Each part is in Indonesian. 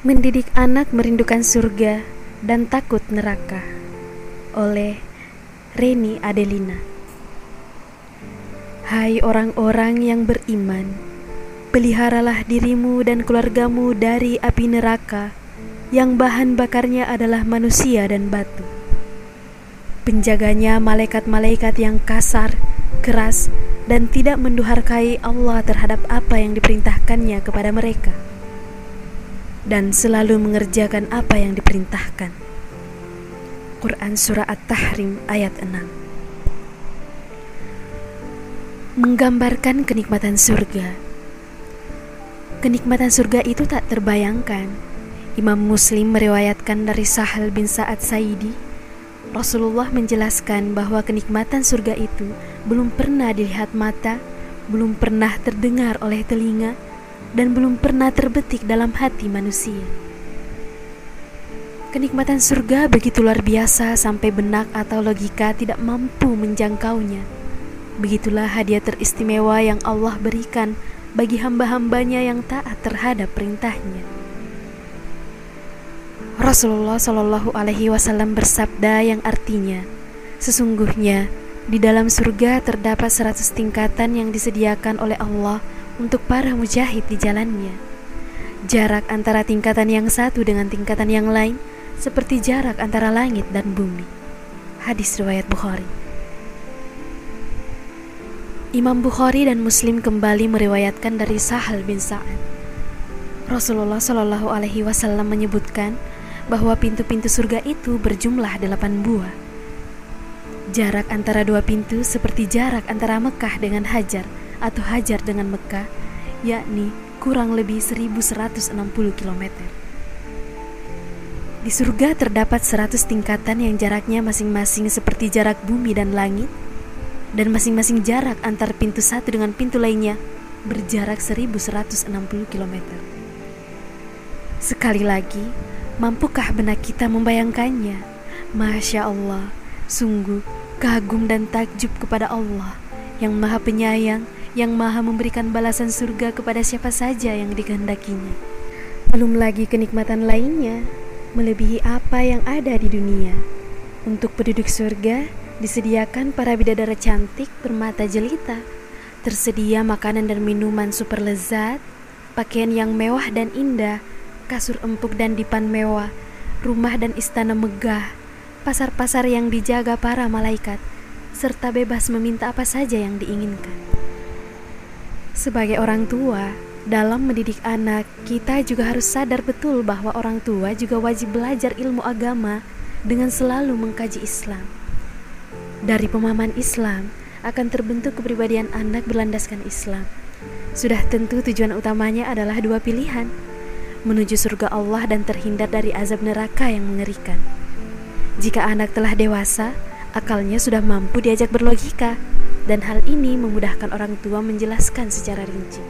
Mendidik anak merindukan surga dan takut neraka oleh Reni Adelina. Hai orang-orang yang beriman, peliharalah dirimu dan keluargamu dari api neraka yang bahan bakarnya adalah manusia dan batu. Penjaganya malaikat-malaikat yang kasar, keras, dan tidak menduharkai Allah terhadap apa yang diperintahkannya kepada mereka dan selalu mengerjakan apa yang diperintahkan. Quran Surah At-Tahrim ayat 6 Menggambarkan kenikmatan surga. Kenikmatan surga itu tak terbayangkan. Imam Muslim meriwayatkan dari Sahal bin Sa'ad Saidi Rasulullah menjelaskan bahwa kenikmatan surga itu belum pernah dilihat mata, belum pernah terdengar oleh telinga, dan belum pernah terbetik dalam hati manusia. Kenikmatan surga begitu luar biasa sampai benak atau logika tidak mampu menjangkaunya. Begitulah hadiah teristimewa yang Allah berikan bagi hamba-hambanya yang taat terhadap perintahnya. Rasulullah Shallallahu Alaihi Wasallam bersabda yang artinya, sesungguhnya di dalam surga terdapat seratus tingkatan yang disediakan oleh Allah untuk para mujahid di jalannya. Jarak antara tingkatan yang satu dengan tingkatan yang lain seperti jarak antara langit dan bumi. Hadis riwayat Bukhari. Imam Bukhari dan Muslim kembali meriwayatkan dari Sahal bin Sa'ad. Rasulullah Shallallahu Alaihi Wasallam menyebutkan bahwa pintu-pintu surga itu berjumlah delapan buah. Jarak antara dua pintu seperti jarak antara Mekah dengan Hajar atau Hajar dengan Mekah, yakni kurang lebih 1160 km. Di surga terdapat 100 tingkatan yang jaraknya masing-masing seperti jarak bumi dan langit, dan masing-masing jarak antar pintu satu dengan pintu lainnya berjarak 1160 km. Sekali lagi, mampukah benak kita membayangkannya? Masya Allah, sungguh kagum dan takjub kepada Allah yang maha penyayang yang maha memberikan balasan surga kepada siapa saja yang dikehendakinya. Belum lagi kenikmatan lainnya, melebihi apa yang ada di dunia. Untuk penduduk surga, disediakan para bidadara cantik bermata jelita, tersedia makanan dan minuman super lezat, pakaian yang mewah dan indah, kasur empuk dan dipan mewah, rumah dan istana megah, pasar-pasar yang dijaga para malaikat, serta bebas meminta apa saja yang diinginkan. Sebagai orang tua, dalam mendidik anak, kita juga harus sadar betul bahwa orang tua juga wajib belajar ilmu agama dengan selalu mengkaji Islam. Dari pemahaman Islam akan terbentuk kepribadian anak berlandaskan Islam. Sudah tentu tujuan utamanya adalah dua pilihan, menuju surga Allah dan terhindar dari azab neraka yang mengerikan. Jika anak telah dewasa, akalnya sudah mampu diajak berlogika, dan hal ini memudahkan orang tua menjelaskan secara rinci.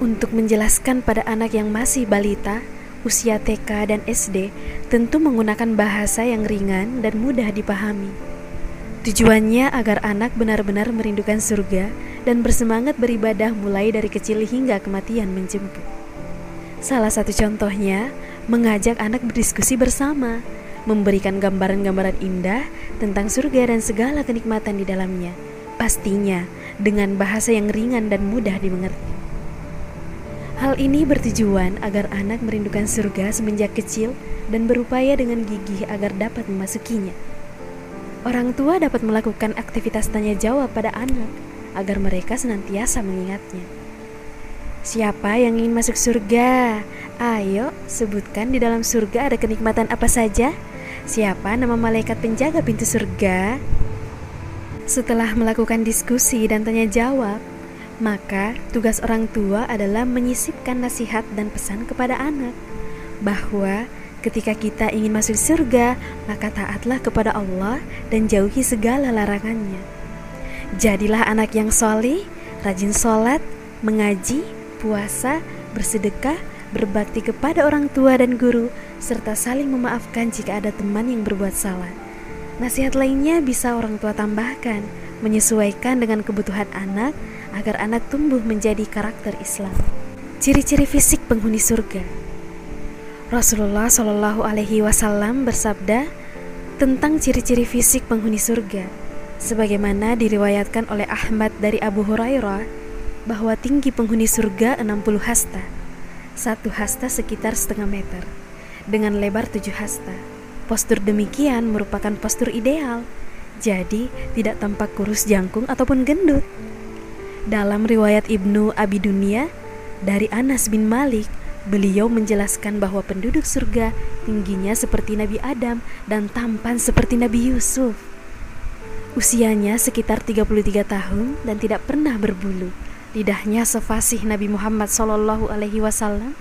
Untuk menjelaskan pada anak yang masih balita, usia TK dan SD, tentu menggunakan bahasa yang ringan dan mudah dipahami. Tujuannya agar anak benar-benar merindukan surga dan bersemangat beribadah mulai dari kecil hingga kematian menjemput. Salah satu contohnya, mengajak anak berdiskusi bersama, memberikan gambaran-gambaran indah tentang surga dan segala kenikmatan di dalamnya. Pastinya dengan bahasa yang ringan dan mudah dimengerti. Hal ini bertujuan agar anak merindukan surga semenjak kecil dan berupaya dengan gigih agar dapat memasukinya. Orang tua dapat melakukan aktivitas tanya jawab pada anak agar mereka senantiasa mengingatnya. Siapa yang ingin masuk surga? Ayo, sebutkan di dalam surga ada kenikmatan apa saja? Siapa nama malaikat penjaga pintu surga? Setelah melakukan diskusi dan tanya jawab, maka tugas orang tua adalah menyisipkan nasihat dan pesan kepada anak bahwa ketika kita ingin masuk surga, maka taatlah kepada Allah dan jauhi segala larangannya. Jadilah anak yang solih, rajin sholat, mengaji, puasa, bersedekah, berbakti kepada orang tua dan guru, serta saling memaafkan jika ada teman yang berbuat salah. Nasihat lainnya bisa orang tua tambahkan, menyesuaikan dengan kebutuhan anak agar anak tumbuh menjadi karakter Islam. Ciri-ciri fisik penghuni surga. Rasulullah Shallallahu Alaihi Wasallam bersabda tentang ciri-ciri fisik penghuni surga, sebagaimana diriwayatkan oleh Ahmad dari Abu Hurairah bahwa tinggi penghuni surga 60 hasta, satu hasta sekitar setengah meter, dengan lebar tujuh hasta. Postur demikian merupakan postur ideal, jadi tidak tampak kurus jangkung ataupun gendut. Dalam riwayat Ibnu Abi Dunia, dari Anas bin Malik, beliau menjelaskan bahwa penduduk surga tingginya seperti Nabi Adam dan tampan seperti Nabi Yusuf. Usianya sekitar 33 tahun dan tidak pernah berbulu. Lidahnya sefasih Nabi Muhammad Shallallahu alaihi wasallam,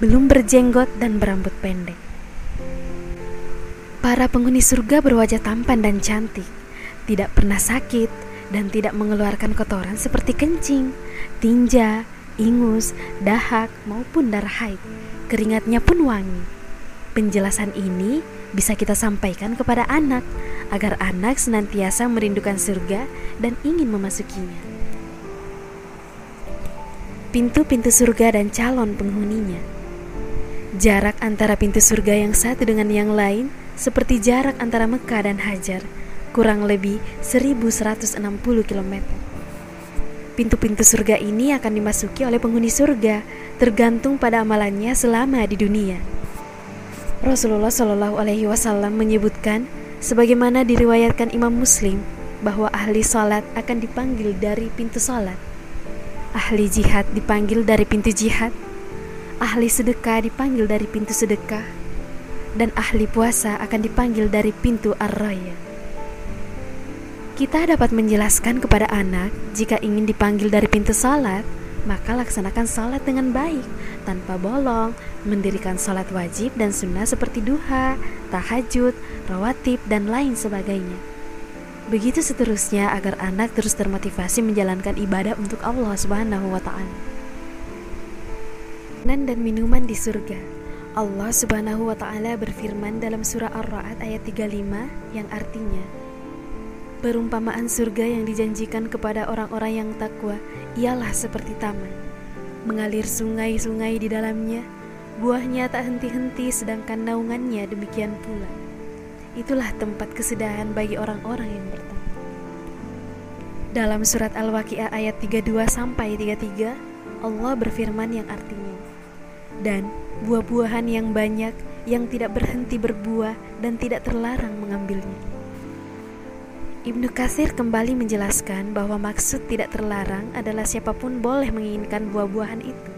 belum berjenggot dan berambut pendek. Para penghuni surga berwajah tampan dan cantik, tidak pernah sakit dan tidak mengeluarkan kotoran seperti kencing, tinja, ingus, dahak, maupun darah haid. Keringatnya pun wangi. Penjelasan ini bisa kita sampaikan kepada anak agar anak senantiasa merindukan surga dan ingin memasukinya. Pintu-pintu surga dan calon penghuninya. Jarak antara pintu surga yang satu dengan yang lain seperti jarak antara Mekah dan Hajar, kurang lebih 1160 km. Pintu-pintu surga ini akan dimasuki oleh penghuni surga, tergantung pada amalannya selama di dunia. Rasulullah Shallallahu Alaihi Wasallam menyebutkan, sebagaimana diriwayatkan Imam Muslim, bahwa ahli salat akan dipanggil dari pintu salat, ahli jihad dipanggil dari pintu jihad, ahli sedekah dipanggil dari pintu sedekah, dan ahli puasa akan dipanggil dari pintu ar-raya. Kita dapat menjelaskan kepada anak jika ingin dipanggil dari pintu salat, maka laksanakan salat dengan baik, tanpa bolong, mendirikan salat wajib dan sunnah seperti duha, tahajud, rawatib, dan lain sebagainya. Begitu seterusnya agar anak terus termotivasi menjalankan ibadah untuk Allah Subhanahu wa taala. dan minuman di surga. Allah Subhanahu wa taala berfirman dalam surah Ar-Ra'd ayat 35 yang artinya Perumpamaan surga yang dijanjikan kepada orang-orang yang takwa ialah seperti taman. Mengalir sungai-sungai di dalamnya, buahnya tak henti-henti sedangkan naungannya demikian pula. Itulah tempat kesedahan bagi orang-orang yang bertakwa. Dalam surat Al-Waqiah ayat 32 sampai 33, Allah berfirman yang artinya, "Dan buah-buahan yang banyak yang tidak berhenti berbuah dan tidak terlarang mengambilnya." Ibnu Katsir kembali menjelaskan bahwa maksud tidak terlarang adalah siapa pun boleh menginginkan buah-buahan itu.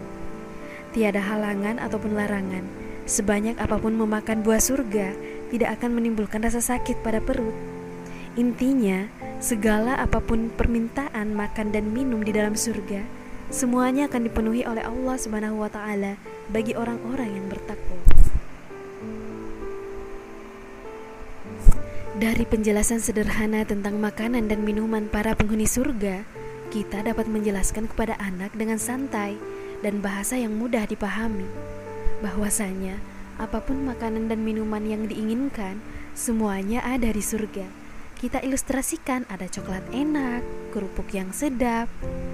Tiada halangan ataupun larangan, sebanyak apa pun memakan buah surga tidak akan menimbulkan rasa sakit pada perut. Intinya, segala apa pun permintaan makan dan minum di dalam surga, semuanya akan dipenuhi oleh Allah Subhanahu wa taala bagi orang-orang yang bertakwa. Dari penjelasan sederhana tentang makanan dan minuman para penghuni surga, kita dapat menjelaskan kepada anak dengan santai dan bahasa yang mudah dipahami bahwasanya apa pun makanan dan minuman yang diinginkan, semuanya ada di surga. Kita ilustrasikan ada coklat enak, kerupuk yang sedap,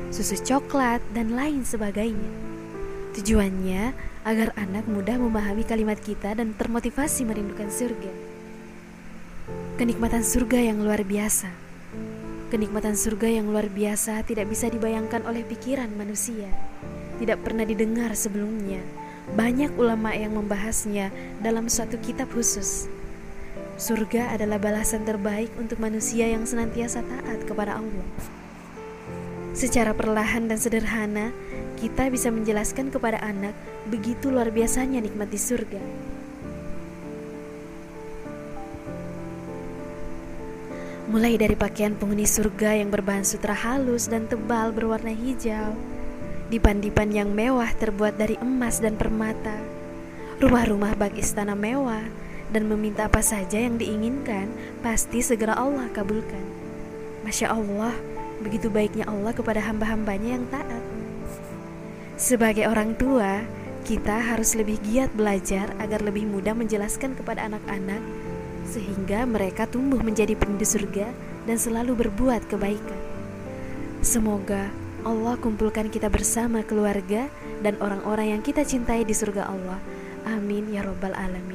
susu coklat, dan lain sebagainya. Tujuannya agar anak mudah memahami kalimat kita dan termotivasi merindukan surga. Kenikmatan surga yang luar biasa. Kenikmatan surga yang luar biasa tidak bisa dibayangkan oleh pikiran manusia. Tidak pernah didengar sebelumnya. Banyak ulama yang membahasnya dalam suatu kitab khusus. Surga adalah balasan terbaik untuk manusia yang senantiasa taat kepada Allah. Secara perlahan dan sederhana, kita bisa menjelaskan kepada anak begitu luar biasanya nikmat di surga. Mulai dari pakaian penghuni surga yang berbahan sutra halus dan tebal berwarna hijau, dipan-dipan yang mewah terbuat dari emas dan permata, rumah-rumah bak istana mewah, dan meminta apa saja yang diinginkan, pasti segera Allah kabulkan. Masya Allah, begitu baiknya Allah kepada hamba-hambanya yang taat. Sebagai orang tua, kita harus lebih giat belajar agar lebih mudah menjelaskan kepada anak-anak sehingga mereka tumbuh menjadi penduduk surga dan selalu berbuat kebaikan. Semoga Allah kumpulkan kita bersama keluarga dan orang-orang yang kita cintai di surga Allah. Amin ya Robbal 'Alamin.